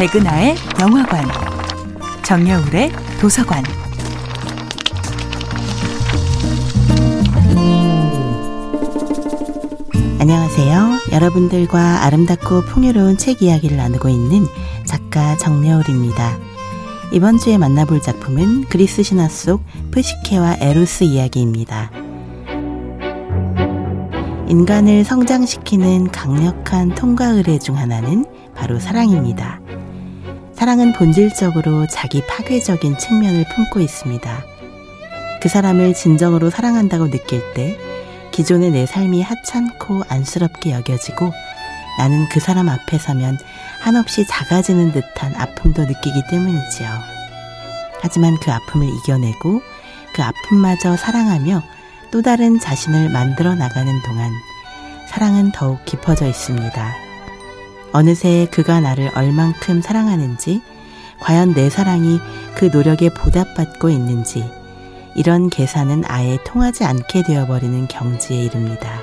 백은하의 영화관, 정여울의 도서관. 안녕하세요. 여러분들과 아름답고 풍요로운 책 이야기를 나누고 있는 작가 정여울입니다. 이번 주에 만나볼 작품은 그리스 신화 속 프시케와 에로스 이야기입니다. 인간을 성장시키는 강력한 통과 의례 중 하나는 바로 사랑입니다. 사랑은 본질적으로 자기 파괴적인 측면을 품고 있습니다. 그 사람을 진정으로 사랑한다고 느낄 때 기존의 내 삶이 하찮고 안쓰럽게 여겨지고 나는 그 사람 앞에 서면 한없이 작아지는 듯한 아픔도 느끼기 때문이지요. 하지만 그 아픔을 이겨내고 그 아픔마저 사랑하며 또 다른 자신을 만들어 나가는 동안 사랑은 더욱 깊어져 있습니다. 어느새 그가 나를 얼만큼 사랑하는지, 과연 내 사랑이 그 노력에 보답받고 있는지, 이런 계산은 아예 통하지 않게 되어버리는 경지에 이릅니다.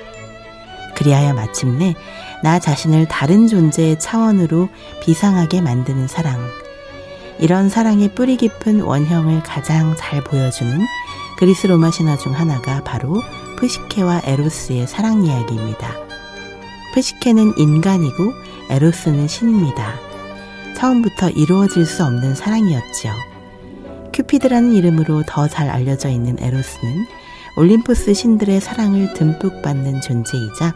그리하여 마침내 나 자신을 다른 존재의 차원으로 비상하게 만드는 사랑. 이런 사랑의 뿌리 깊은 원형을 가장 잘 보여주는 그리스 로마 신화 중 하나가 바로 푸시케와 에로스의 사랑 이야기입니다. 푸시케는 인간이고 에로스는 신입니다. 처음부터 이루어질 수 없는 사랑이었지요. 큐피드라는 이름으로 더 잘 알려져 있는 에로스는 올림포스 신들의 사랑을 듬뿍 받는 존재이자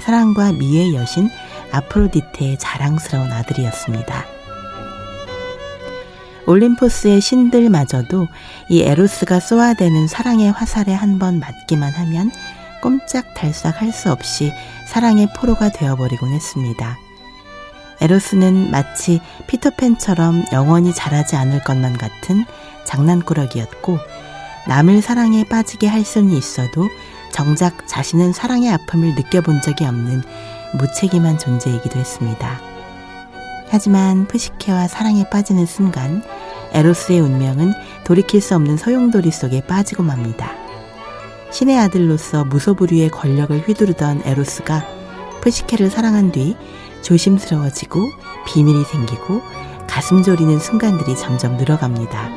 사랑과 미의 여신 아프로디테의 자랑스러운 아들이었습니다. 올림포스의 신들마저도 이 에로스가 쏘아대는 사랑의 화살에 한 번 맞기만 하면 꼼짝 달싹 할 수 없이 사랑의 포로가 되어버리곤 했습니다. 에로스는 마치 피터팬처럼 영원히 자라지 않을 것만 같은 장난꾸러기였고 남을 사랑에 빠지게 할 수는 있어도 정작 자신은 사랑의 아픔을 느껴본 적이 없는 무책임한 존재이기도 했습니다. 하지만 푸시케와 사랑에 빠지는 순간 에로스의 운명은 돌이킬 수 없는 소용돌이 속에 빠지고 맙니다. 신의 아들로서 무소불위의 권력을 휘두르던 에로스가 푸시케를 사랑한 뒤 조심스러워지고 비밀이 생기고 가슴 졸이는 순간들이 점점 늘어갑니다.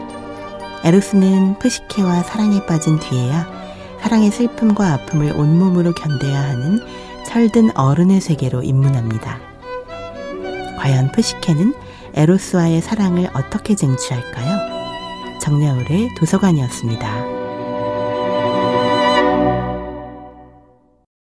에로스는 푸시케와 사랑에 빠진 뒤에야 사랑의 슬픔과 아픔을 온몸으로 견뎌야 하는 철든 어른의 세계로 입문합니다. 과연 푸시케는 에로스와의 사랑을 어떻게 쟁취할까요? 정야울의 도서관이었습니다.